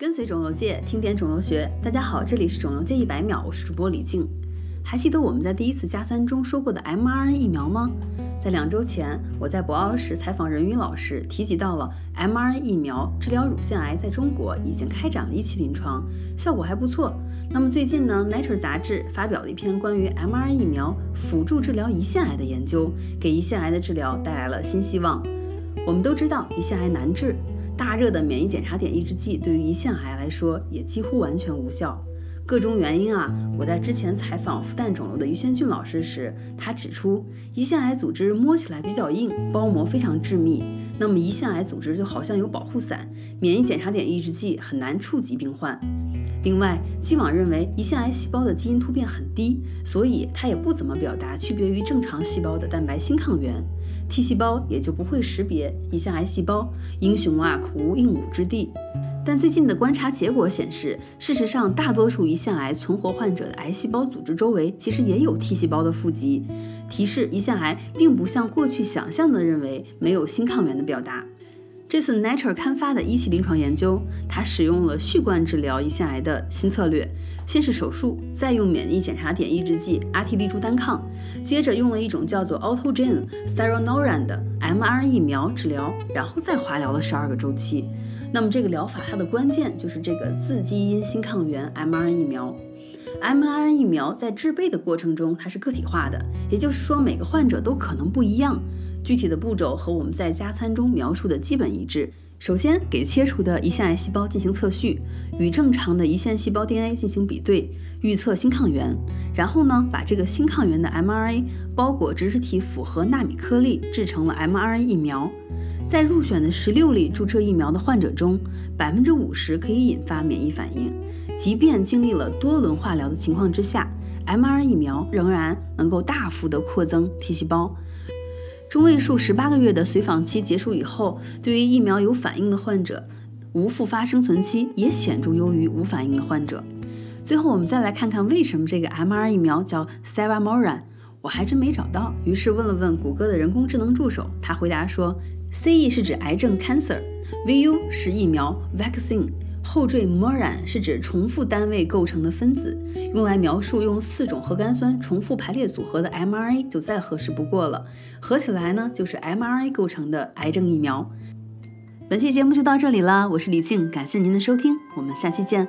跟随肿瘤界，听点肿瘤学。大家好，这里是肿瘤界一百秒，我是主播李静。还记得我们在第一次加三中说过的 mRNA 疫苗吗？在两周前，我在博鳌时采访任云老师，提及到了 mRNA 疫苗治疗乳腺癌在中国已经开展了一期临床，效果还不错。那么最近呢，Nature 杂志发表了一篇关于 mRNA 疫苗辅助治疗胰腺癌的研究，给胰腺癌的治疗带来了新希望。我们都知道胰腺癌难治。大热的免疫检查点抑制剂对于胰腺癌来说也几乎完全无效，各种原因啊。我在之前采访复旦肿瘤的于先俊老师时，他指出，胰腺癌组织摸起来比较硬，包膜非常致密，那么胰腺癌组织就好像有保护伞，免疫检查点抑制剂很难触及病患。另外，既往认为胰腺癌细胞的基因突变很低，所以它也不怎么表达区别于正常细胞的蛋白新抗原，T 细胞也就不会识别胰腺癌细胞。英雄啊，苦无应武之地。但最近的观察结果显示，事实上，大多数胰腺癌存活患者的癌细胞组织周围其实也有 T 细胞的富集，提示胰腺癌并不像过去想象的认为没有新抗原的表达。这次 Nature 刊发的一期临床研究，它使用了序贯治疗胰腺癌的新策略，先是手术，再用免疫检查点抑制剂阿替利珠单抗，接着用了一种叫做 Autogene Cerannoran 的 mRNA 疫苗治疗，然后再化疗了十二个周期。那么这个疗法它的关键就是这个自基因新抗原 MRN 疫苗。mRNA 疫苗在制备的过程中，它是个体化的，也就是说每个患者都可能不一样。具体的步骤和我们在加餐中描述的基本一致。首先，给切除的胰腺癌细胞进行测序，与正常的胰腺细胞 DNA 进行比对，预测新抗原。然后呢，把这个新抗原的 mRNA 包裹植质体符合纳米颗粒，制成了 mRNA 疫苗。在入选的十六例注射疫苗的患者中，百分之五十可以引发免疫反应。即便经历了多轮化疗的情况之下，mRNA 疫苗仍然能够大幅的扩增 T 细胞。中位数十八个月的随访期结束以后，对于疫苗有反应的患者，无复发生存期也显著优于无反应的患者。最后，我们再来看看为什么这个 MR 疫苗叫 Cevamoran，我还真没找到，于是问了问谷歌的人工智能助手，他回答说，CE 是指癌症 cancer，VU 是疫苗 vaccine。后缀 moran 是指重复单位构成的分子，用来描述用四种核苷酸重复排列组合的 mRNA 就再合适不过了。合起来呢，就是 mRNA 构成的癌症疫苗。本期节目就到这里啦，我是李静，感谢您的收听，我们下期见。